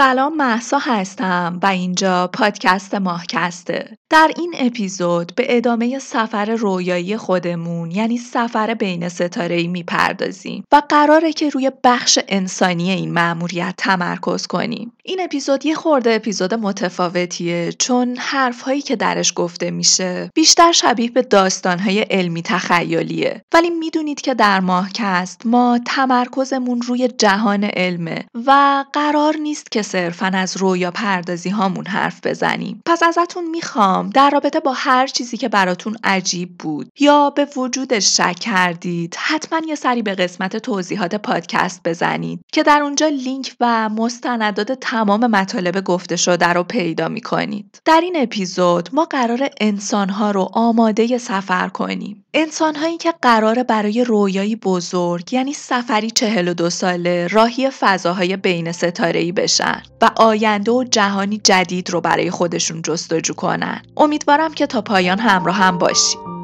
سلام محسا هستم و اینجا پادکست ماهکسته. در این اپیزود به ادامه سفر رویایی خودمون یعنی سفر بین ستاره ای می‌پردازیم و قراره که روی بخش انسانی این مأموریت تمرکز کنیم. این اپیزود یه خورده اپیزود متفاوتیه چون حرفهایی که درش گفته میشه بیشتر شبیه به داستانهای علمی تخیلیه. ولی می‌دونید که در ماهکست ما تمرکزمون روی جهان علمه و قرار نیست که صرفا از رویا پردازی هامون حرف بزنیم. پس ازتون می‌خوام در رابطه با هر چیزی که براتون عجیب بود یا به وجودش شک کردید حتما یه سری به قسمت توضیحات پادکست بزنید که در اونجا لینک و مستندات تمام مطالب گفته شده رو پیدا می‌کنید در این اپیزود ما قرار انسانها رو آماده سفر کنیم انسانهایی که قراره برای رویایی بزرگ یعنی سفری 42 ساله راهی فضاهای بین ستاره‌ای بشن و آینده و جهانی جدید رو برای خودشون جستجو کنن. امیدوارم که تا پایان همراه هم باشید.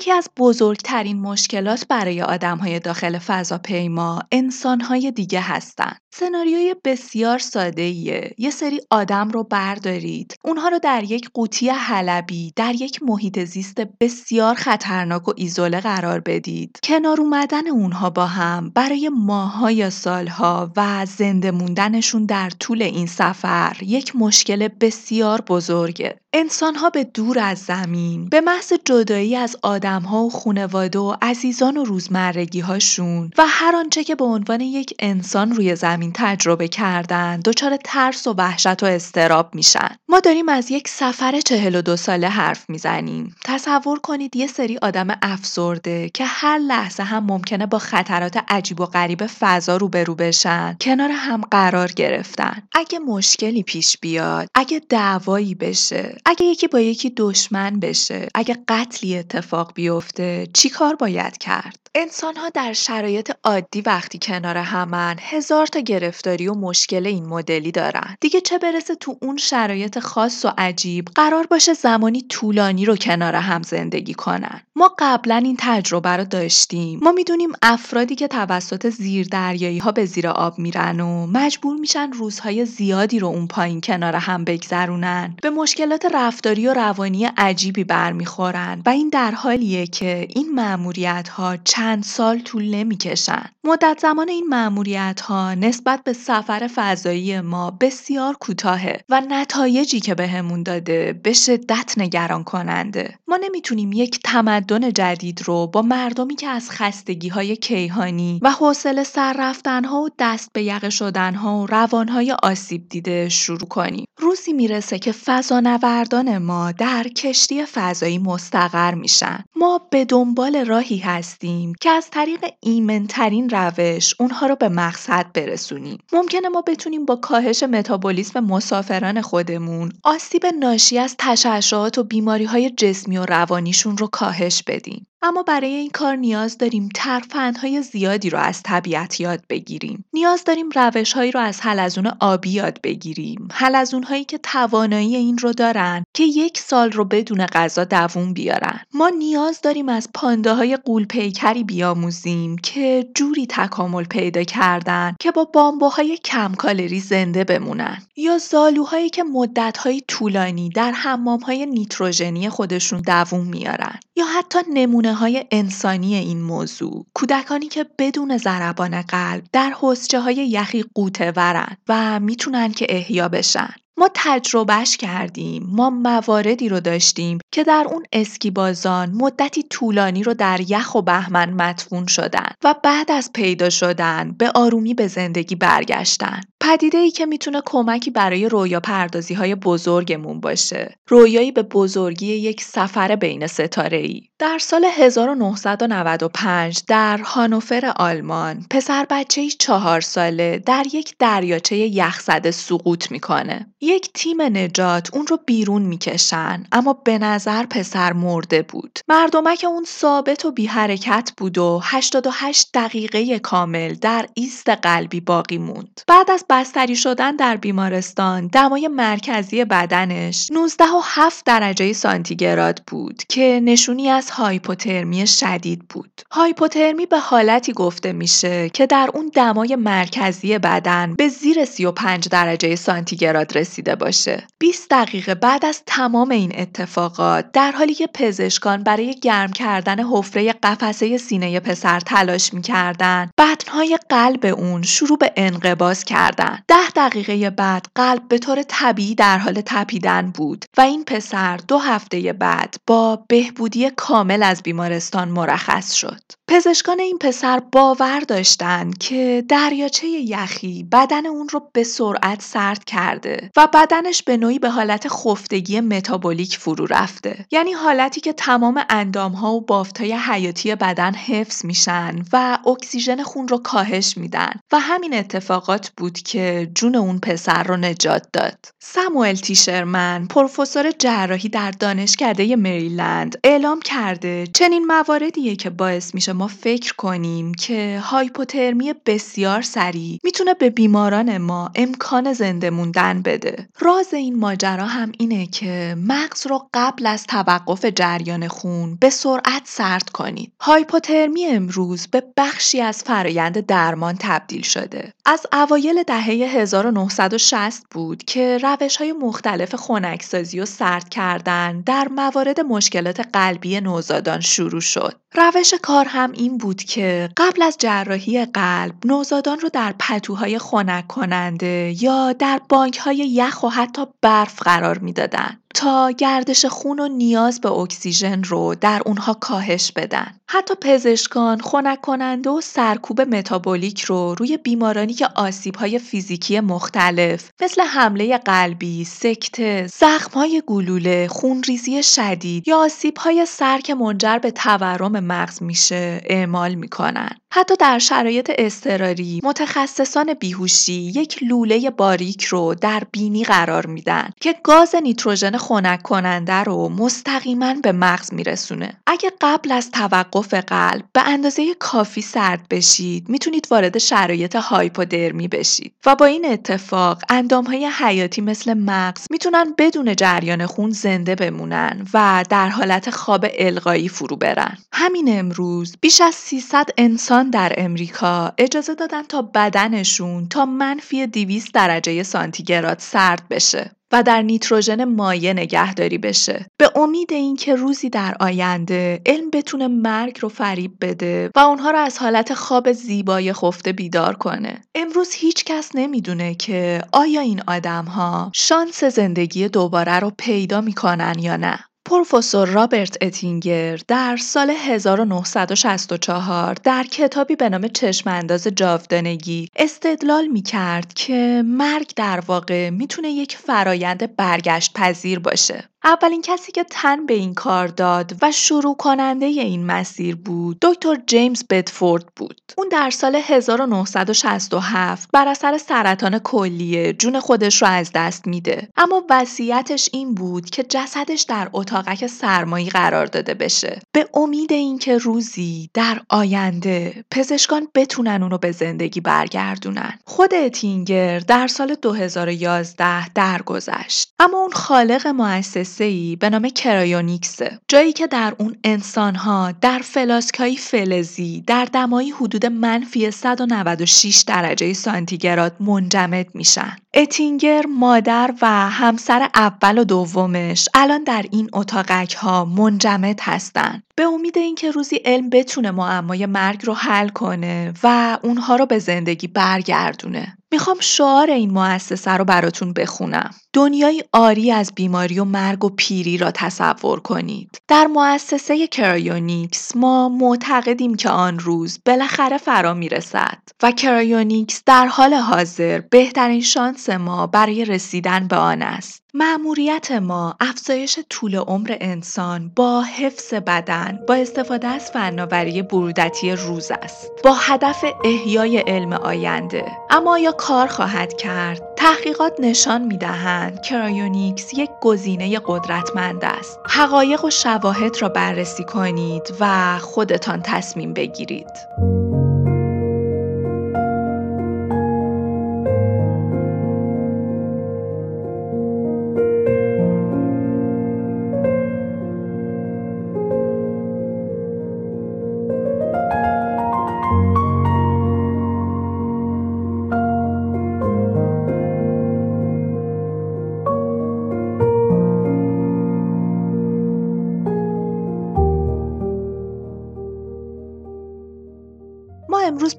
یکی از بزرگترین مشکلات برای آدمهای داخل فضاپیما انسانهای دیگه هستن. سناریوی بسیار ساده ایه. یه سری آدم رو بردارید. اونها رو در یک قوطی حلبی در یک محیط زیست بسیار خطرناک و ایزوله قرار بدید. کنار اومدن اونها با هم برای ماها یا سالها و زنده موندنشون در طول این سفر یک مشکل بسیار بزرگه. انسانها به دور از زمین به محض جدایی از آدمها و خونواده و عزیزان و روزمرگی هاشون و هر آنچه که به عنوان یک انسان روی زمین تجربه کردن دچار ترس و وحشت و استراب میشن. ما داریم از یک سفر 42 ساله حرف می‌زنیم. تصور کنید یه سری آدم افسرده که هر لحظه هم ممکنه با خطرات عجیب و غریب فضا روبرو بشن کنار هم قرار گرفتن. اگه مشکلی پیش بیاد اگه دعوایی بشه اگه یکی با یکی دشمن بشه اگه قتلی اتفاق بیفته چی کار باید کرد؟ انسان ها در شرایط عادی وقتی کنار همن هزار تا گرفتاری و مشکل این مدلی دارن. دیگه چه برسه تو اون شرایط خاص و عجیب قرار باشه زمانی طولانی رو کنار هم زندگی کنن. ما قبلا این تجربه رو داشتیم. ما می‌دونیم افرادی که توسط زیردریایی ها به زیر آب میرن و مجبور میشن روزهای زیادی رو اون پایین کنار هم بگذرونن. به مشکلات رفتاری و روانی عجیبی برمیخورن. و این در حالیه که این مأموریت ها چند سال طول نمی‌کشن. مدت زمان این مأموریت ها نسبت به سفر فضایی ما بسیار کوتاهه و نتایجی که بهمون داده به شدت نگران کننده. ما نمی‌تونیم یک تمدن جدید رو با مردمی که از خستگی های کیهانی و حوصله سر رفتن ها و دست به یقه شدن ها و روان های آسیب دیده شروع کنیم. روزی می‌رسه که فضانوردان ما در کشتی فضایی مستقر میشن. ما به دنبال راهی هستیم که از طریق ایمنترین روش اونها رو به مقصد برسونیم. ممکنه ما بتونیم با کاهش متابولیسم مسافران خودمون آسیب ناشی از تشعشعات و بیماری های جسمی و روانیشون رو کاهش بدیم. اما برای این کار نیاز داریم ترفندهای زیادی رو از طبیعت یاد بگیریم. نیاز داریم روشهایی رو از حلزون آبی یاد بگیریم. حلزونهایی که توانایی این رو دارن که یک سال رو بدون غذا دووم بیارن. ما نیاز داریم از پانده های قول پیکری بیاموزیم که جوری تکامل پیدا کردن که با بامبوهای کم کالری زنده بمونن. یا زالوهایی که مدتهای طولانی در حمامهای نیتروژنی خودشون دووم میارن. یا حتی نمونه های انسانی این موضوع کودکانی که بدون ضربان قلب در حسچه های یخی قوته ورن و می‌تونن که احیا بشن. ما تجربهش کردیم. ما مواردی رو داشتیم که در اون اسکیبازان مدتی طولانی رو در یخ و بهمن مدفون شدن و بعد از پیدا شدن به آرومی به زندگی برگشتن. پدیده ای که می‌تونه کمکی برای رویا پردازی های بزرگمون باشه. رویایی به بزرگی یک سفر بین ستاره ای در سال 1995 در هانوفر آلمان پسر بچه چهار ساله در یک دریاچه یخزده سقوط می‌کنه. یک تیم نجات اون رو بیرون می‌کشن اما به نظر پسر مرده بود. مردمک اون ثابت و بی حرکت بود و 88 دقیقه کامل در ایست قلبی باقی موند. بعد از بستری شدن در بیمارستان دمای مرکزی بدنش 19 و 7 درجه سانتیگراد بود که نشونی از هایپوترمی شدید بود. هایپوترمی به حالتی گفته میشه که در اون دمای مرکزی بدن به زیر 35 درجه سانتیگراد رسیده باشه. 20 دقیقه بعد از تمام این اتفاقات در حالی که پزشکان برای گرم کردن حفره قفسه سینه پسر تلاش می‌کردن بطنهای قلب اون شروع به انقباز کردن. ده دقیقه بعد قلب به طور طبیعی در حال تپیدن بود و این پسر دو هفته بعد با بهبودی کامل از بیمارستان مرخص شد. پزشکان این پسر باور داشتند که دریاچه یخی بدن اون رو به سرعت سرد کرده و بدنش به نوعی به حالت خفتگی متابولیک فرو رفته. یعنی حالتی که تمام اندامها و بافتهای حیاتی بدن حفظ میشن و اکسیژن خون رو کاهش میدن و همین اتفاقات بود که جون اون پسر رو نجات داد. ساموئل تیشرمن پروفسور جراحی در دانشکده مریلند اعلام کرده چنین مواردیه که باعث میشه ما فکر کنیم که هایپوترمی بسیار سریع می‌تونه به بیماران ما امکان زنده موندن بده. راز این ماجرا هم اینه که مغز رو قبل از توقف جریان خون به سرعت سرد کنید. هایپوترمی امروز به بخشی از فرایند درمان تبدیل شده. از اوایل دهه 1960 بود که روش های مختلف خنکسازی و سرد کردن در موارد مشکلات قلبی نوزادان شروع شد. روش کار هم این بود که قبل از جراحی قلب نوزادان رو در پتوهای خنک کننده یا در بانک های یخ و حتی برف قرار می‌دادن. تا گردش خون و نیاز به اکسیژن رو در اونها کاهش بدن. حتی پزشکان خنک کننده و سرکوب متابولیک رو روی بیمارانی که آسیب های فیزیکی مختلف مثل حمله قلبی، سکته، زخم های گلوله، خونریزی شدید یا آسیب های سر که منجر به تورم مغز میشه اعمال می‌کنن. حتی در شرایط اضطراری متخصصان بیهوشی یک لوله باریک رو در بینی قرار میدن که گاز نیتروژن خنک کننده رو مستقیما به مغز میرسونه. اگه قبل از توقف قلب به اندازه کافی سرد بشید می‌تونید وارد شرایط هایپودرمی بشید و با این اتفاق اندامهای حیاتی مثل مغز می‌تونن بدون جریان خون زنده بمونن و در حالت خواب القایی فرو برن. همین امروز بیش از 300 انسان در امریکا اجازه دادن تا بدنشون تا منفی 200 درجه سانتیگراد سرد بشه. و در نیتروژن مایع نگهداری بشه. به امید اینکه روزی در آینده علم بتونه مرگ رو فریب بده و اونها رو از حالت خواب زیبای خفته بیدار کنه. امروز هیچ کس نمی‌دونه که آیا این آدم ها شانس زندگی دوباره رو پیدا می‌کنن یا نه. پروفسور رابرت اتینگر در سال 1964 در کتابی به نام چشمانداز جاودانگی استدلال می کرد که مرگ در واقع می‌تونه یک فرایند برگشت پذیر باشه. اولین کسی که تن به این کار داد و شروع کننده این مسیر بود دکتر جیمز بدفورد بود. اون در سال 1967 بر اثر سرطان کلیه جون خودش رو از دست میده. اما وصیتش این بود که جسدش در اتاقک سرمایی قرار داده بشه. به امید اینکه روزی در آینده پزشکان بتونن اونو به زندگی برگردونن. خود اتینگر در سال 2011 درگذشت. اما اون خالق مؤسسه‌ای به نام کرایونیکسه جایی که در اون انسانها در فلاسکای فلزی در دمایی حدود منفی 196 درجه سانتیگراد منجمد میشن. اتینگر مادر و همسر اول و دومش الان در این اتاقک ها منجمد هستن به امید اینکه روزی علم بتونه معمای مرگ رو حل کنه و اونها رو به زندگی برگردونه می‌خوام شعار این مؤسسه رو براتون بخونم. دنیای عاری از بیماری و مرگ و پیری را تصور کنید. در مؤسسه کرایونیکس ما معتقدیم که آن روز بالاخره فرا می‌رسد و کرایونیکس در حال حاضر بهترین شانس شانس ما برای رسیدن به آن است. مأموریت ما افزایش طول عمر انسان با حفظ بدن با استفاده از فناوری برودتی روز است. با هدف احیای علم آینده. اما آیا کار خواهد کرد؟ تحقیقات نشان می‌دهند کرایونیکس یک گزینه قدرتمند است. حقایق و شواهد را بررسی کنید و خودتان تصمیم بگیرید.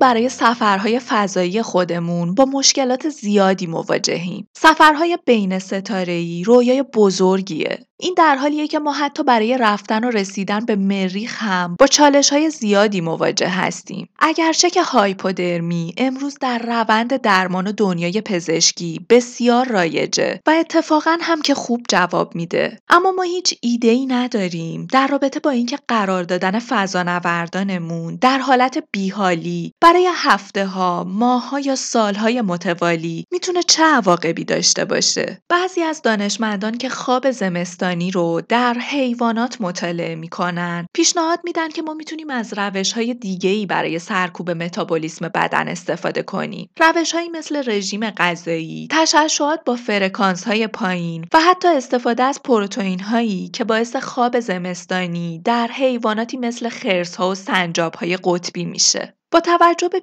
برای سفرهای فضایی خودمون با مشکلات زیادی مواجهیم. سفرهای بین ستاره‌ای رویای بزرگیه. این در حالیه که ما حتی برای رفتن و رسیدن به مریخ هم با چالش های زیادی مواجه هستیم. اگرچه که هایپودرمی امروز در روند درمان و دنیای پزشکی بسیار رایجه و اتفاقا هم که خوب جواب میده. اما ما هیچ ایده ای نداریم در رابطه با اینکه قرار دادن فضانوردانمون در حالت بیحالی برای هفته ها، ماه ها یا سال های متوالی می‌تونه چه عواقبی داشته باشه. بعضی از دانشمندان که خواب زمستان رو در حیوانات مطالعه می‌کنن. پیشنهاد میدن که ما می‌تونیم از روش های دیگه ای برای سرکوب متابولیسم بدن استفاده کنیم. روش هایی مثل رژیم غذایی تشعشعات با فرکانس های پایین و حتی استفاده از پروتئین هایی که باعث خواب زمستانی در حیواناتی مثل خرس ها و سنجاب های قطبی میشه. با توجه به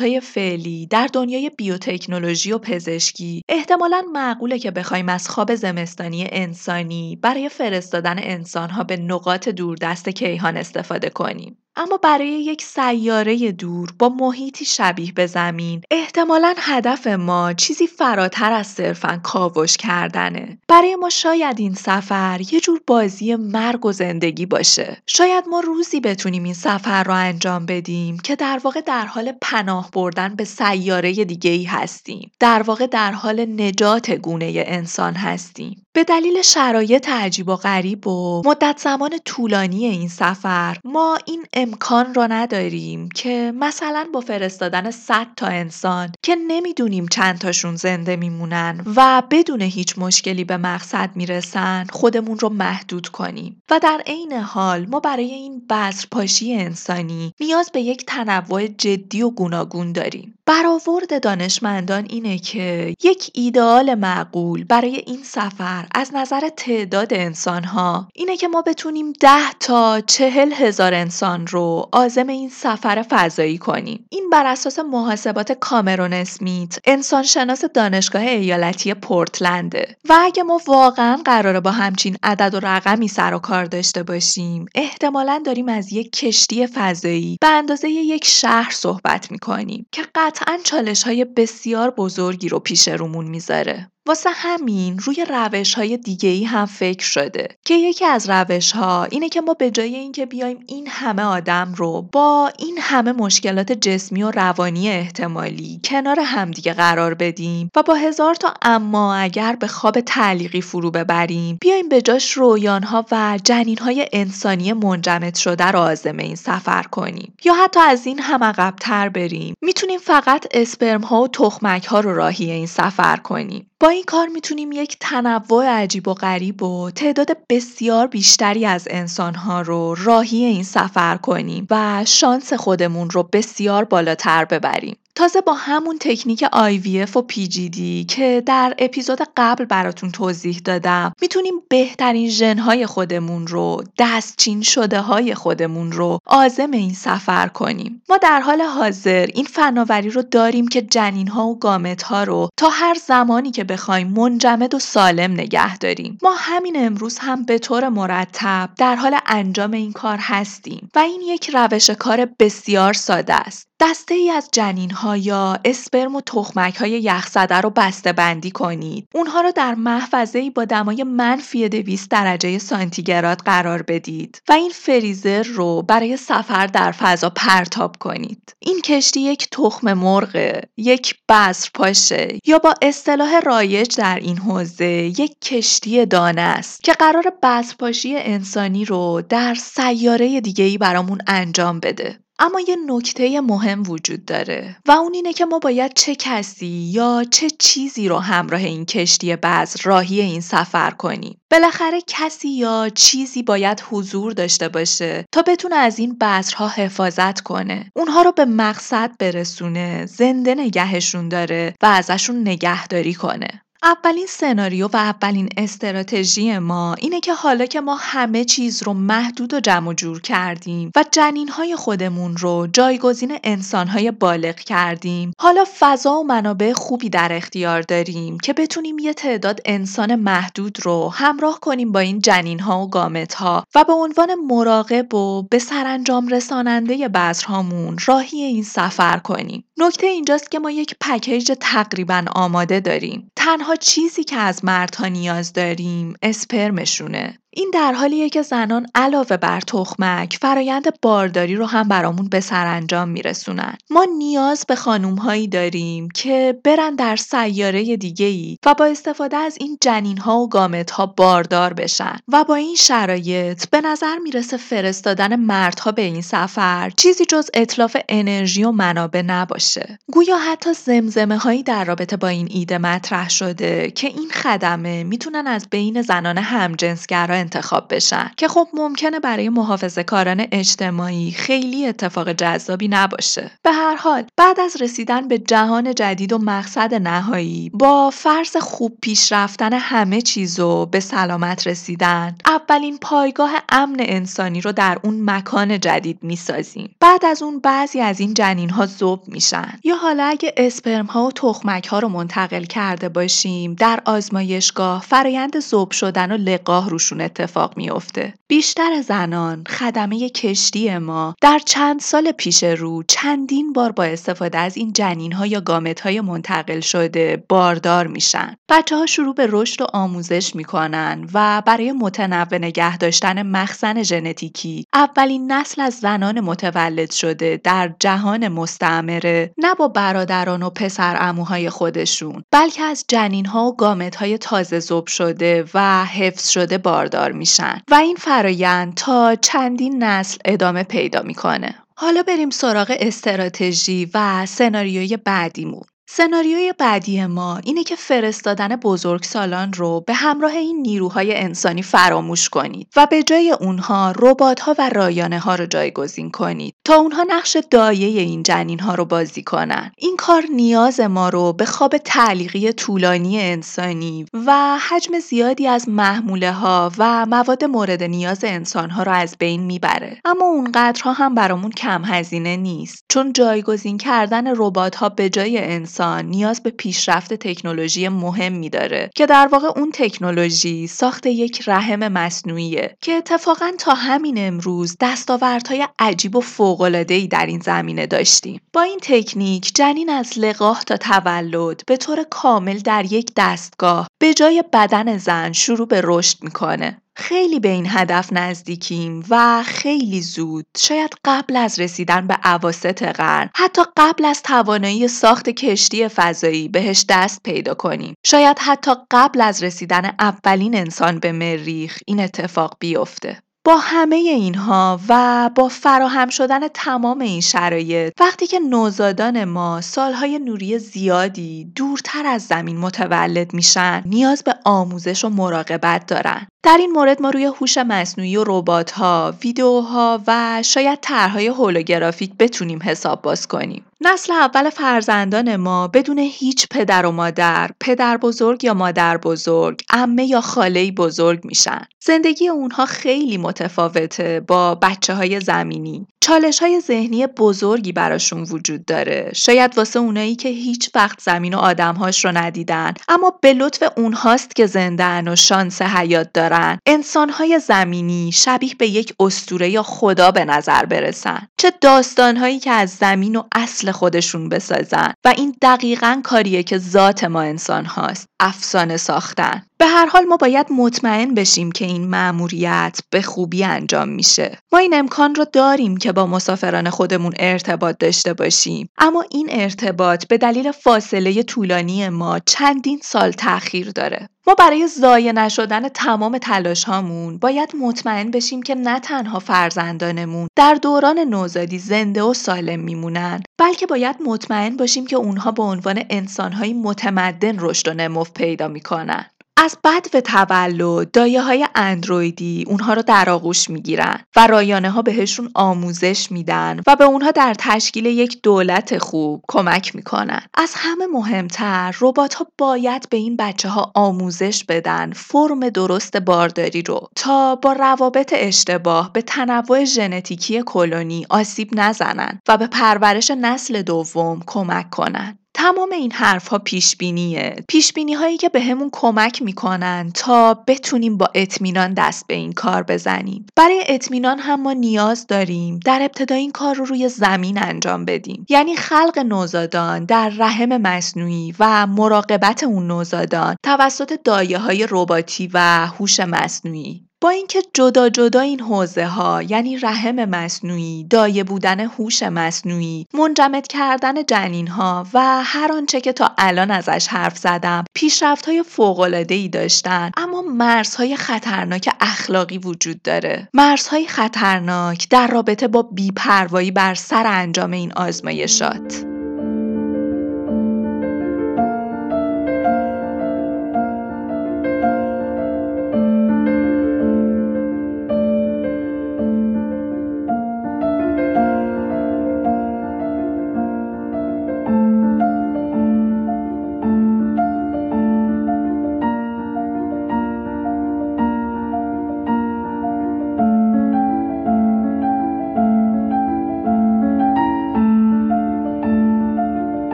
های فعلی در دنیای بیوتکنولوژی و پزشکی احتمالا معقوله که بخوایم از خواب زمستانی انسانی برای فرستادن انسانها به نقاط دوردست کیهان استفاده کنیم. اما برای یک سیاره دور با محیطی شبیه به زمین احتمالا هدف ما چیزی فراتر از صرفا کاوش کردنه. برای ما شاید این سفر یه جور بازی مرگ و زندگی باشه. شاید ما روزی بتونیم این سفر رو انجام بدیم که در واقع در حال پناه بردن به سیاره دیگه ای هستیم. در واقع در حال نجات گونه انسان هستیم. به دلیل شرایط عجیب و غریب و مدت زمان طولانی این سفر ما این امکان را نداریم که مثلا با فرستادن 100 تا انسان که نمی‌دونیم چند تاشون زنده میمونن و بدون هیچ مشکلی به مقصد می‌رسن خودمون رو محدود کنیم. و در عین حال ما برای این بذرپاشی انسانی نیاز به یک تنوع جدی و گوناگون داریم. برآورد دانشمندان اینه که یک ایدئال معقول برای این سفر از نظر تعداد انسانها اینه که ما بتونیم ده تا چهل هزار انسان رو آزم این سفر فضایی کنیم. این بر اساس محاسبات کامرون اسمیت انسانشناس دانشگاه ایالتی پورتلنده و اگه ما واقعا قراره با همچین عدد و رقمی سر و کار داشته باشیم احتمالا داریم از یک کشتی فضایی به اندازه یک شهر صحبت می‌کنیم که قطعا چالش های بسیار بزرگی رو پیش رومون می‌ذاره. واسه همین روی روش های دیگه ای هم فکر شده که یکی از روش ها اینه که ما به جای اینکه بیایم این همه آدم رو با این همه مشکلات جسمی و روانی احتمالی کنار همدیگه قرار بدیم و با هزار تا اما اگر به خواب تعلیقی فرو ببریم بیایم به جاش رویانها و جنین های انسانی منجمد شده رو آزم این سفر کنیم یا حتی از این هم عقبتر بریم. می‌تونیم فقط اسپرم ها و تخمک ها رو راهی این سفر کنیم. با این کار می‌تونیم یک تنوع عجیب و غریب و تعداد بسیار بیشتری از انسانها رو راهی این سفر کنیم و شانس خودمون رو بسیار بالاتر ببریم. تازه با همون تکنیک IVF و PGD که در اپیزود قبل براتون توضیح دادم می‌تونیم بهترین ژنهای خودمون رو دستچین شده های خودمون رو آزم این سفر کنیم. ما در حال حاضر این فناوری رو داریم که جنین ها و گامت ها رو تا هر زمانی که بخوایم منجمد و سالم نگه داریم. ما همین امروز هم به طور مرتب در حال انجام این کار هستیم و این یک روش کار بسیار ساده است. دسته ای از جنین ها یا اسپرم و تخمک های یخزده رو بسته بندی کنید. اونها رو در محفظه ای با دمای منفی 200 درجه سانتیگراد قرار بدید و این فریزر رو برای سفر در فضا پرتاب کنید. این کشتی یک تخم مرغ، یک بذر پاشه یا با اصطلاح رایج در این حوزه یک کشتی دانه است که قرار بذرپاشی انسانی رو در سیاره دیگه ای برامون انجام بده. اما یه نکته مهم وجود داره و اون اینه که ما باید چه کسی یا چه چیزی رو همراه این کشتی بعض راهی این سفر کنیم. بالاخره کسی یا چیزی باید حضور داشته باشه تا بتونه از این بذرها حفاظت کنه. اونها رو به مقصد برسونه، زنده نگهشون داره و ازشون نگهداری کنه. اولین سناریو و اولین استراتژی ما اینه که حالا که ما همه چیز رو محدود و جمع جور کردیم و جنین های خودمون رو جایگزین انسان های بالغ کردیم حالا فضا و منابع خوبی در اختیار داریم که بتونیم یه تعداد انسان محدود رو همراه کنیم با این جنین ها و گامت ها و به عنوان مراقب و به سرانجام رساننده بذرهامون راهی این سفر کنیم. نکته اینجاست که ما یک پکیج تقریبا آماده داریم. تنها چیزی که از مردها نیاز داریم اسپرمشونه. این در حالیه که زنان علاوه بر تخمک فرایند بارداری رو هم برامون به سرانجام میرسونن. ما نیاز به خانوم هایی داریم که برن در سیاره دیگه ای و با استفاده از این جنین ها و گامت ها باردار بشن و با این شرایط به نظر می‌رسه فرستادن مردها به این سفر چیزی جز اطلاف انرژی و منابع نباشه. گویا حتی زمزمه هایی در رابطه با این ایده مطرح شده که این خدمه می‌تونن از بین زنان همجنسگرا انتخاب بشن. که خب ممکنه برای محافظه کاران اجتماعی خیلی اتفاق جذابی نباشه. به هر حال بعد از رسیدن به جهان جدید و مقصد نهایی با فرض خوب پیش رفتن همه چیزو به سلامت رسیدن اولین پایگاه امن انسانی رو در اون مکان جدید می‌سازیم. بعد از اون بعضی از این جنین ها زوب میشن. یا حالا اگه اسپرم ها و تخمک ها رو منتقل کرده باشیم در آزمایشگاه فرایند زوب شدن و لقاه روشون اتفاق میافته. بیشتر زنان خدمه کشتی ما در چند سال پیش رو چندین بار با استفاده از این جنین ها یا گامت های منتقل شده باردار میشن. بچه ها شروع به رشد و آموزش می‌کنن و برای متنوع نگه داشتن مخزن ژنتیکی اولین نسل از زنان متولد شده در جهان مستعمره نه با برادران و پسر اموهای خودشون بلکه از جنین ها و گامت های تازه زوب شده و حفظ شده باردار میشن و این فرایند تا چندین نسل ادامه پیدا می‌کنه. حالا بریم سراغ استراتژی و سناریوی بعدیمون. سناریوی بعدی ما اینه که فرستادن بزرگسالان رو به همراه این نیروهای انسانی فراموش کنید و به جای اونها ربات ها و رایانه ها رو جایگزین کنید تا اونها نقش دایه این جنین ها رو بازی کنن. این کار نیاز ما رو به خواب تعلیقی طولانی انسانی و حجم زیادی از محموله ها و مواد مورد نیاز انسان ها رو از بین می‌بره. اما اونقدرها هم برامون کم هزینه نیست چون جایگزین کردن ربات ها به جای انسان نیاز به پیشرفت تکنولوژی مهمی داره که در واقع اون تکنولوژی ساخت یک رحم مصنوعیه که اتفاقا تا همین امروز دستاوردهای عجیب و فوق‌العاده‌ای در این زمینه داشتیم. با این تکنیک جنین از لقاح تا تولد به طور کامل در یک دستگاه به جای بدن زن شروع به رشد می‌کنه. خیلی به این هدف نزدیکیم و خیلی زود شاید قبل از رسیدن به عواست قرن حتی قبل از توانایی ساخت کشتی فضایی بهش دست پیدا کنیم. شاید حتی قبل از رسیدن اولین انسان به مریخ این اتفاق بیفته. با همه اینها و با فراهم شدن تمام این شرایط وقتی که نوزادان ما سالهای نوری زیادی دورتر از زمین متولد میشن نیاز به آموزش و مراقبت دارن در این مورد ما روی هوش مصنوعی و ربات ها، ویدیوها و شاید طرحهای هولوگرافیک بتونیم حساب باز کنیم. نسل اول فرزندان ما بدون هیچ پدر و مادر، پدر بزرگ یا مادر بزرگ، امه یا خاله بزرگ میشن. زندگی اونها خیلی متفاوته با بچه های زمینی. چالش های ذهنی بزرگی براشون وجود داره. شاید واسه اونایی که هیچ وقت زمین و آدمهاش رو ندیدن اما به لطف اونهاست که زندن و شانس حیات دارن. انسانهای زمینی شبیه به یک استوره یا خدا به نظر برسن. چه داستانهایی که از زمین و اصل خودشون بسازن و این دقیقا کاریه که ذات ما انسان هاست. افسانه ساختن. به هر حال ما باید مطمئن بشیم که این مأموریت به خوبی انجام میشه. ما این امکان رو داریم که با مسافران خودمون ارتباط داشته باشیم اما این ارتباط به دلیل فاصله طولانی ما چندین سال تأخیر داره. ما برای ضایع نشدن تمام تلاش هامون باید مطمئن بشیم که نه تنها فرزندانمون در دوران نوزادی زنده و سالم میمونن بلکه باید مطمئن باشیم که اونها به عنوان انسانهایی متمدن رشد و نمو پیدا می‌کنن. از بد و تولد دایه های اندرویدی اونها رو در آغوش می‌گیرن و رایانه ها بهشون آموزش میدن و به اونها در تشکیل یک دولت خوب کمک می‌کنن. از همه مهمتر ربات ها باید به این بچه ها آموزش بدن فرم درست بارداری رو تا با روابط اشتباه به تنوع ژنتیکی کلونی آسیب نزنن و به پرورش نسل دوم کمک کنن. تمام این حرف ها پیش بینیه پیش بینی هایی که به همون کمک می‌کنن تا بتونیم با اطمینان دست به این کار بزنیم. برای اطمینان هم ما نیاز داریم در ابتدا این کار رو روی زمین انجام بدیم. یعنی خلق نوزادان در رحم مصنوعی و مراقبت اون نوزادان توسط دایه های رباتی و هوش مصنوعی. با اینکه جدا جدا این حوزه ها یعنی رحم مصنوعی، دایه بودن هوش مصنوعی، منجمد کردن جنین ها و هر آنچه که تا الان ازش حرف زدم پیشرفت های فوق العاده ای داشتن اما مرزهای خطرناک اخلاقی وجود داره. مرزهای خطرناک در رابطه با بیپروایی بر سر انجام این آزمایشات.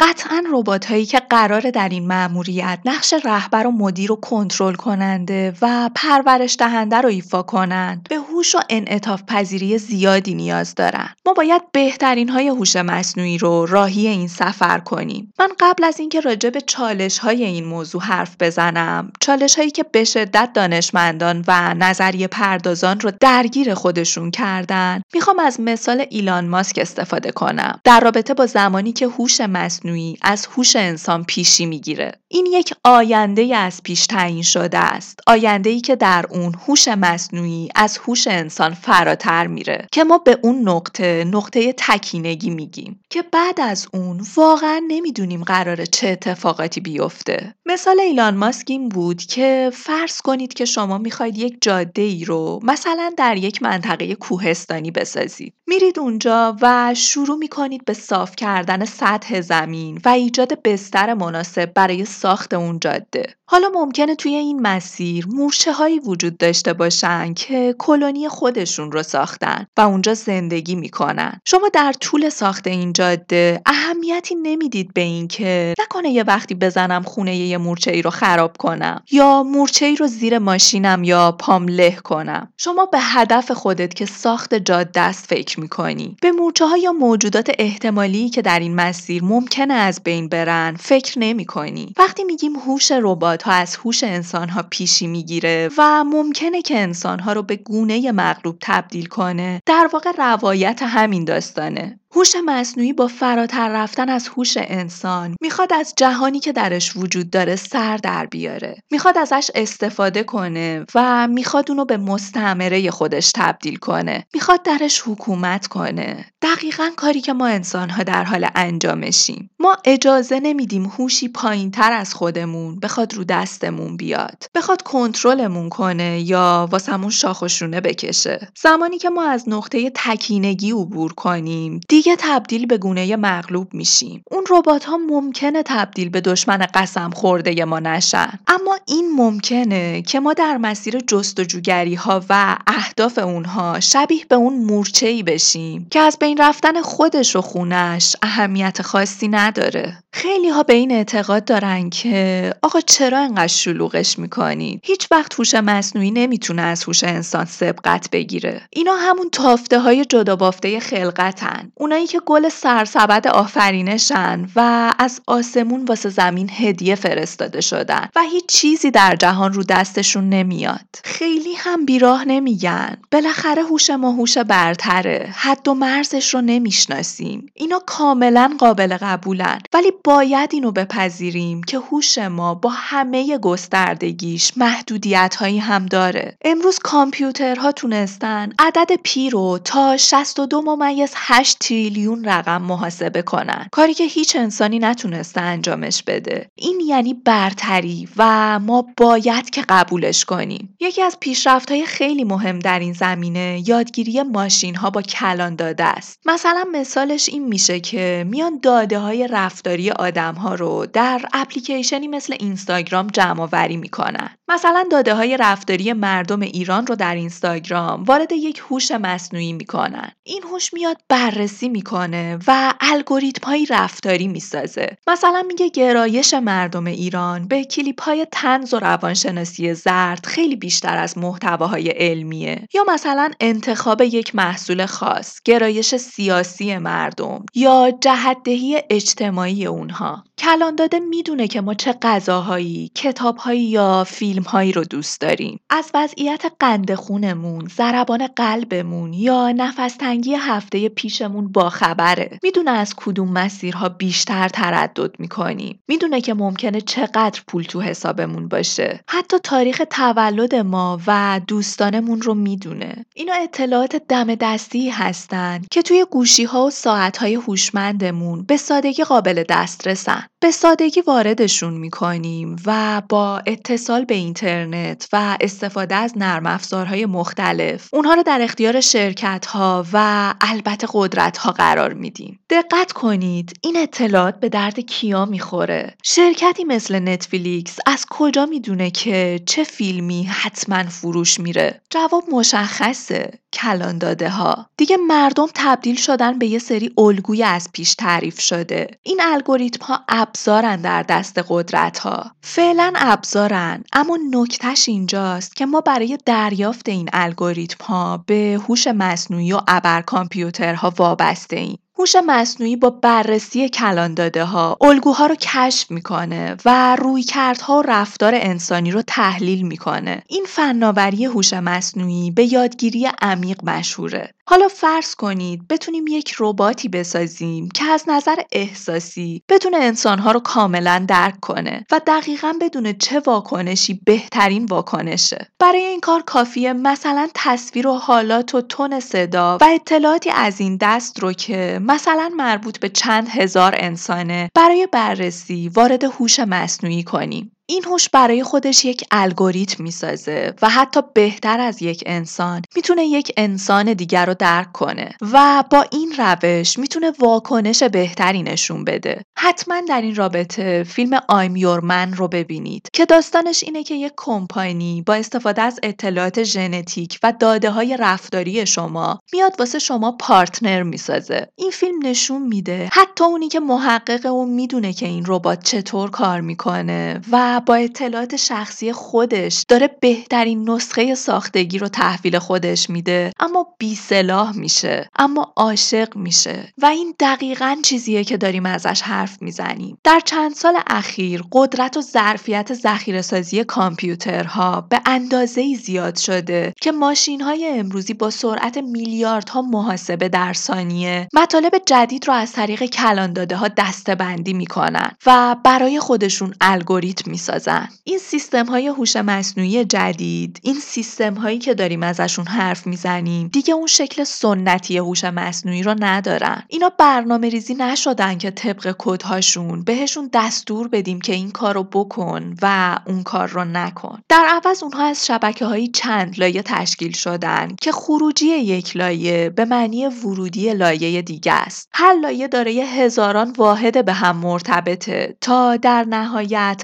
قطعا ربات هایی که قرار در این مأموریت نقش رهبر و مدیر و کنترل کننده و پرورش دهنده رو ایفا کنند. به هوش و انعطاف پذیری زیادی نیاز دارن. ما باید بهترین های هوش مصنوعی رو راهی این سفر کنیم. من قبل از اینکه راجع به چالش های این موضوع حرف بزنم چالش هایی که به شدت دانشمندان و نظریه پردازان رو درگیر خودشون کردن می‌خوام از مثال ایلان ماسک استفاده کنم. در رابطه با زمانی که هوش مصنوعی از هوش انسان پیشی می‌گیره. این یک آینده از پیش تعیین شده است. آینده ای که در اون هوش مصنوعی از هوش انسان فراتر میره که ما به اون نقطه نقطه تکینگی میگیم. که بعد از اون واقعا نمی‌دونیم قراره چه اتفاقاتی بیفته. مثال ایلان ماسک این بود که فرض کنید که شما می‌خواید یک جاده ای رو مثلا در یک منطقه کوهستانی بسازید. میرید اونجا و شروع می‌کنید به صاف کردن سطح زمین و ایجاد بستر مناسب برای ساخت اون جاده. حالا ممکنه توی این مسیر مورچه هایی وجود داشته باشن که کلونی خودشون رو ساختن و اونجا زندگی می‌کنن. شما در طول ساخت این جاده. اهمیتی نمی‌دید به این که نکنه یه وقتی بزنم خونه یه مورچه ای رو خراب کنم. یا مورچه ای رو زیر ماشینم یا پام له کنم. شما به هدف خودت که ساخت جاده است فکر می‌کنی. به مورچه ها یا موجودات احتمالی که در این مسیر ممکنه از بین برن فکر نمی کنی. وقتی میگیم هوش ربات ها از هوش انسان ها پیشی می‌گیره و ممکنه که انسان ها رو به گونه مغلوب تبدیل کنه در واقع روایت همین داستانه. هوش مصنوعی با فراتر رفتن از هوش انسان می‌خواد از جهانی که درش وجود داره سر در بیاره. می‌خواد ازش استفاده کنه و می‌خواد اونو به مستعمره خودش تبدیل کنه. می‌خواد درش حکومت کنه. دقیقا کاری که ما انسانها در حال انجامشیم. ما اجازه نمیدیم هوشی پایین تر از خودمون بخواد رو دستمون بیاد. بخواد کنترلمون کنه یا واسمون شاخشونه بکشه. زمانی که ما از نقطه تکینگی عبور کنیم دیگه تبدیل به گونه مغلوب میشیم. اون ربات ها ممکنه تبدیل به دشمن قسم خورده ما نشن. اما این ممکنه که ما در مسیر جستجوگری ها و اهداف اونها شبیه به اون مورچه ای بشیم که از بین رفتن خودش و خونش اهمیت خاصی نداره. خیلی ها به این اعتقاد دارن که آقا چرا انقدر شلوغش می‌کنید؟ هیچ وقت هوش مصنوعی نمی‌تونه از هوش انسان سبقت بگیره. اینا همون تافته های جدا بافته خلقتن. اونایی که گل سرسبد آفرینشن و از آسمون واسه زمین هدیه فرستاده شدن و هیچ چیزی در جهان رو دستشون نمیاد. خیلی هم بیراه نمیگن. بالاخره هوش ما هوش برتره. حد و مرزش رو نمی‌شناسیم. اینا کاملا قابل قبولن. ولی باید اینو بپذیریم که هوش ما با همه گستردگیش محدودیت هایی هم داره. امروز کامپیوترها تونستن عدد پی رو تا 62 ممیز 8 تریلیون رقم محاسبه کنن. کاری که هیچ انسانی نتونسته انجامش بده. این یعنی برتری و ما باید که قبولش کنیم. یکی از پیشرفت های خیلی مهم در این زمینه یادگیری ماشین ها با کلان داده است. مثلا مثالش این میشه که میان داده های رفتاری آدم ها رو در اپلیکیشنی مثل اینستاگرام جمع آوری می‌کنن. مثلا داده های رفتاری مردم ایران رو در اینستاگرام وارد یک هوش مصنوعی می‌کنن. این هوش میاد بررسی می‌کنه و الگوریتم های رفتاری می‌سازه. مثلا میگه گرایش مردم ایران به کلیپ های تنز و روانشناسی زرد خیلی بیشتر از محتواهای علمیه. یا مثلا انتخاب یک محصول خاص گرایش سیاسی مردم یا جهتدهی اجتماعی اونها. کلان داده می‌دونه که ما چه غذاهایی کتابهایی یا فیلمهایی رو دوست داریم. از وضعیت قند خونمون ضربان قلبمون یا نفس تنگی هفته پیشمون باخبره می‌دونه از کدوم مسیرها بیشتر تردد می‌کنیم. می‌دونه که ممکنه چقدر پول تو حسابمون باشه. حتی تاریخ تولد ما و دوستانمون رو می‌دونه. اینا اطلاعات دم دستی هستند که توی گوشی ها و ساعت های هوشمندمون به سادگی قابل دسترسن. به سادگی واردشون می‌کنیم و با اتصال به اینترنت و استفاده از نرم افزارهای مختلف اونها رو در اختیار شرکت ها و البته قدرت ها قرار میدیم. دقت کنید این اطلاعات به درد کیا می‌خوره؟ شرکتی مثل نتفلیکس از کجا می‌دونه که چه فیلمی حتما فروش میره؟ جواب مشخصه کلان داده ها دیگه مردم تبدیل شدن به یه سری الگوی از پیش تعریف شده. این الگوریتم ها ابزارن در دست قدرت ها فعلا ابزارن اما نکتهش اینجاست که ما برای دریافت این الگوریتم ها به هوش مصنوعی و ابر کامپیوترها وابسته ایم هوش مصنوعی با بررسی کلان داده ها الگوها رو کشف می‌کنه و رویکردها و رفتار انسانی رو تحلیل می‌کنه. این فناوری هوش مصنوعی به یادگیری عمیق مشهوره. حالا فرض کنید بتونیم یک رباتی بسازیم که از نظر احساسی بتونه انسانها رو کاملا درک کنه و دقیقا بدونه چه واکنشی بهترین واکنشه. برای این کار کافیه مثلا تصویر و حالات و تون صدا و اطلاعاتی از این دست رو که مثلا مربوط به چند هزار انسانه برای بررسی وارد هوش مصنوعی کنیم. این هوش برای خودش یک الگوریتم می‌سازه و حتی بهتر از یک انسان. می‌تونه یک انسان دیگر رو درک کنه و با این روش می‌تونه واکنش بهتری نشون بده. حتما در این رابطه فیلم آیم یورمن رو ببینید که داستانش اینه که یک کمپانی با استفاده از اطلاعات ژنتیک و داده های رفتاری شما میاد واسه شما پارتنر می‌سازه. این فیلم نشون میده حتی اونی که محقق اون می‌دونه که این ربات چطور کار می‌کنه و با اطلاعات شخصی خودش داره بهترین نسخه ساختگی رو تحویل خودش میده. اما بی سلاح میشه. اما عاشق میشه. و این دقیقا چیزیه که داریم ازش حرف می‌زنیم. در چند سال اخیر قدرت و ظرفیت ذخیره سازی کامپیوترها به اندازه زیاد شده که ماشین های امروزی با سرعت میلیاردها محاسبه در ثانیه مطالب جدید رو از طریق کلان داده ها دسته بندی می‌کنن و برای خودشون الگوریتم می‌سازن این سیستم های هوش مصنوعی جدید این سیستم هایی که داریم ازشون حرف می‌زنیم دیگه اون شکل سنتی هوش مصنوعی رو ندارن. اینا برنامه ریزی نشدن که طبق کدهاشون بهشون دستور بدیم که این کار رو بکن و اون کار رو نکن. در عوض اونها از شبکه های چند لایه تشکیل شدن که خروجی یک لایه به معنی ورودی لایه دیگه است. هر لایه داره هزاران واحد به هم مرتبطه تا در نهایت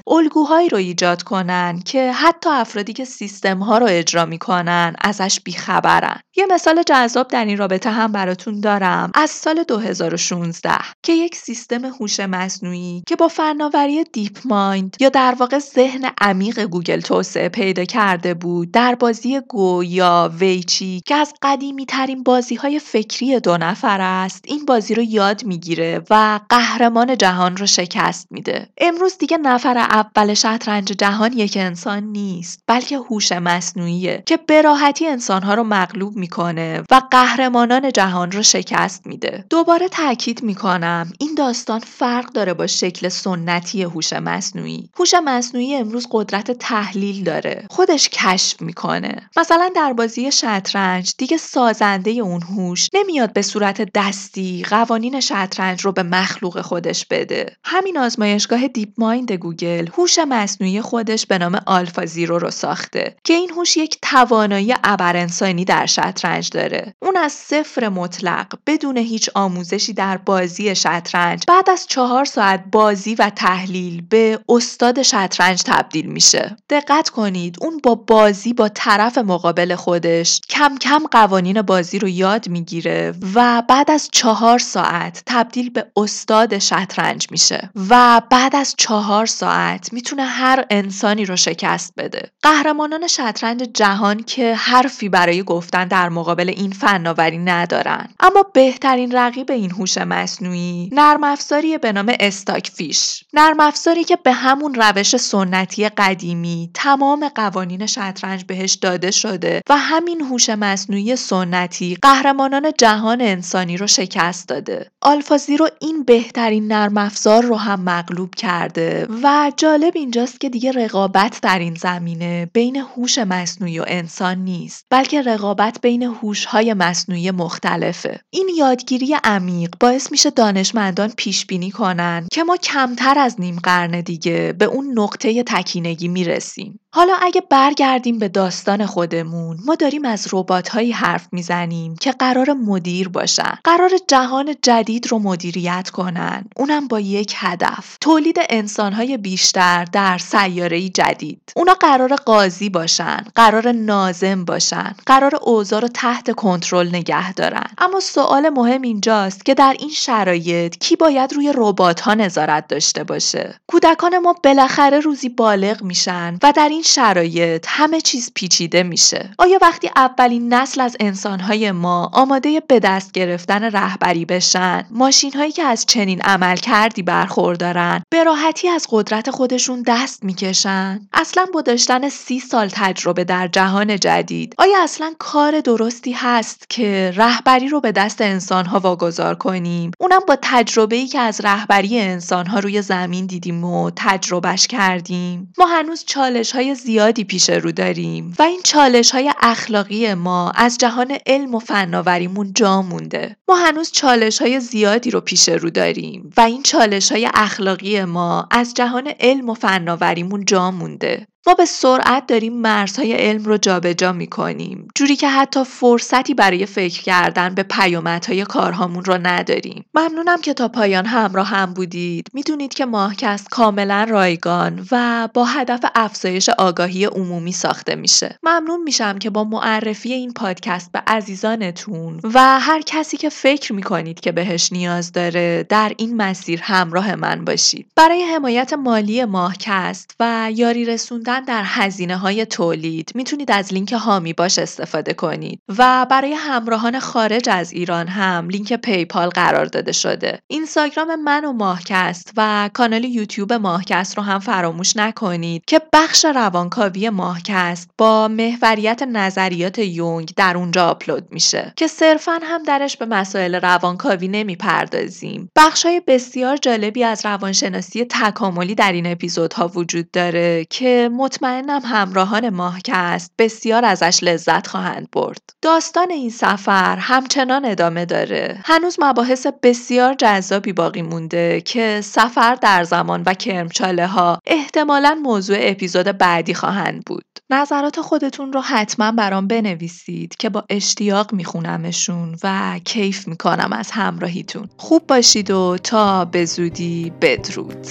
الگوهایی رو ایجاد کنن که حتی افرادی که سیستم ها رو اجرا می‌کنن ازش بیخبرن. یه مثال جذاب در این رابطه هم براتون دارم. از سال 2016 که یک سیستم هوش مصنوعی که با فناوری دیپ مایند یا در واقع ذهن عمیق گوگل توسعه پیدا کرده بود در بازی گو یا وی‌چی که از قدیمی ترین بازی های فکری دو نفر است این بازی رو یاد می‌گیره و قهرمان جهان رو شکست میده. امروز دیگه نفر اول شطرنج جهان یک انسان نیست بلکه هوش مصنوعیه که به راحتی انسانها رو مغلوب می‌کنه و قهرمانان جهان رو شکست میده. دوباره تاکید می‌کنم این داستان فرق داره با شکل سنتی هوش مصنوعی. هوش مصنوعی امروز قدرت تحلیل داره خودش کشف می‌کنه. مثلا در بازی شطرنج دیگه سازنده اون هوش نمیاد به صورت دستی قوانین شطرنج رو به مخلوق خودش بده. همین آزمایشگاه دیپ مایند گوگل هوش مصنوعی خودش به نام آلفا زیرو رو ساخته که این هوش یک توانایی ابرانسانی در شطرنج داره. اون از صفر مطلق بدون هیچ آموزشی در بازی شطرنج. بعد از چهار ساعت بازی و تحلیل به استاد شطرنج تبدیل میشه. دقت کنید اون با بازی با طرف مقابل خودش کم کم قوانین بازی رو یاد می‌گیره و بعد از چهار ساعت تبدیل به استاد شطرنج میشه. و بعد از چهار ساعت می‌تونه هر انسانی رو شکست بده. قهرمانان شطرنج جهان که حرفی برای گفتن در مقابل این فناوری ندارن. اما بهترین رقیب این هوش مصنوعی نرم افزاری به نام استاک فیش. نرم افزاری که به همون روش سنتی قدیمی تمام قوانین شطرنج بهش داده شده و همین هوش مصنوعی سنتی قهرمانان جهان انسانی رو شکست داده. آلفا زیرو این بهترین نرم افزار رو هم مغلوب کرده و جالب اینجاست که دیگه رقابت در این زمینه بین هوش مصنوعی و انسان نیست بلکه رقابت بین هوش‌های مصنوعی مختلفه. این یادگیری عمیق باعث میشه دانشمندان پیش بینی کنن که ما کمتر از نیم قرن دیگه به اون نقطه تکینگی می‌رسیم. حالا اگه برگردیم به داستان خودمون ما داریم از ربات هایی حرف می‌زنیم که قرار مدیر باشن. قرار جهان جدید رو مدیریت کنن. اونم با یک هدف. تولید انسان های بیشتر در سیاره جدید. اونا قرار قاضی باشن قرار نازم باشن قرار اوضاع رو تحت کنترل نگه دارن. اما سوال مهم اینجاست که در این شرایط کی باید روی ربات ها نظارت داشته باشه؟ کودکان ما بالاخره روزی بالغ میشن و در این شرایط همه چیز پیچیده میشه. آیا وقتی اولین نسل از انسانهای ما آماده به دست گرفتن رهبری بشن ماشین هایی که از چنین عمل کردی برخوردارن به راحتی از قدرت خودشون دست می‌کشن؟ اصلا با داشتن سی سال تجربه در جهان جدید آیا اصلا کار درستی هست که رهبری رو به دست انسانها واگذار کنیم؟ اونم با تجربه ای که از رهبری انسانها روی زمین دیدیم و تجربهش کردیم. ما هنوز چالش های زیادی پیش رو داریم و این چالش های اخلاقی ما از جهان علم و فناوریمون جا مونده. ما هنوز چالش های زیادی رو پیش رو داریم و این چالش های اخلاقی ما از جهان علم و فناوریمون جا مونده. ما به سرعت داریم مرزهای علم رو جابجا می‌کنیم جوری که حتی فرصتی برای فکر کردن به پیامدهای کارهامون رو نداریم. ممنونم که تا پایان همراه هم بودید. می‌دونید که ماهکست کاملا رایگان و با هدف افزایش آگاهی عمومی ساخته میشه. ممنون میشم که با معرفی این پادکست به عزیزانتون و هر کسی که فکر می‌کنید که بهش نیاز داره در این مسیر همراه من باشید. برای حمایت مالی ماهکست و یاری رسوندن در هزینه های تولید می‌تونید از لینک هامی باش استفاده کنید. و برای همراهان خارج از ایران هم لینک پیپال قرار داده شده. اینستاگرام من و ماهکست و کانال یوتیوب ماهکست رو هم فراموش نکنید که بخش روانکاوی ماهکست با محوریت نظریات یونگ در اونجا آپلود میشه که صرفا هم درش به مسائل روانکاوی نمی‌پردازیم. بخشای بسیار جالبی از روانشناسی تکاملی در این اپیزودها وجود داره که مطمئنم همراهان ماهکست بسیار ازش لذت خواهند برد. داستان این سفر همچنان ادامه داره. هنوز مباحث بسیار جذابی باقی مونده که سفر در زمان و کرمچاله ها احتمالا موضوع اپیزود بعدی خواهند بود. نظرات خودتون رو حتما برام بنویسید که با اشتیاق میخونمشون و کیف می‌کنم از همراهیتون. خوب باشید و تا به زودی بدرود.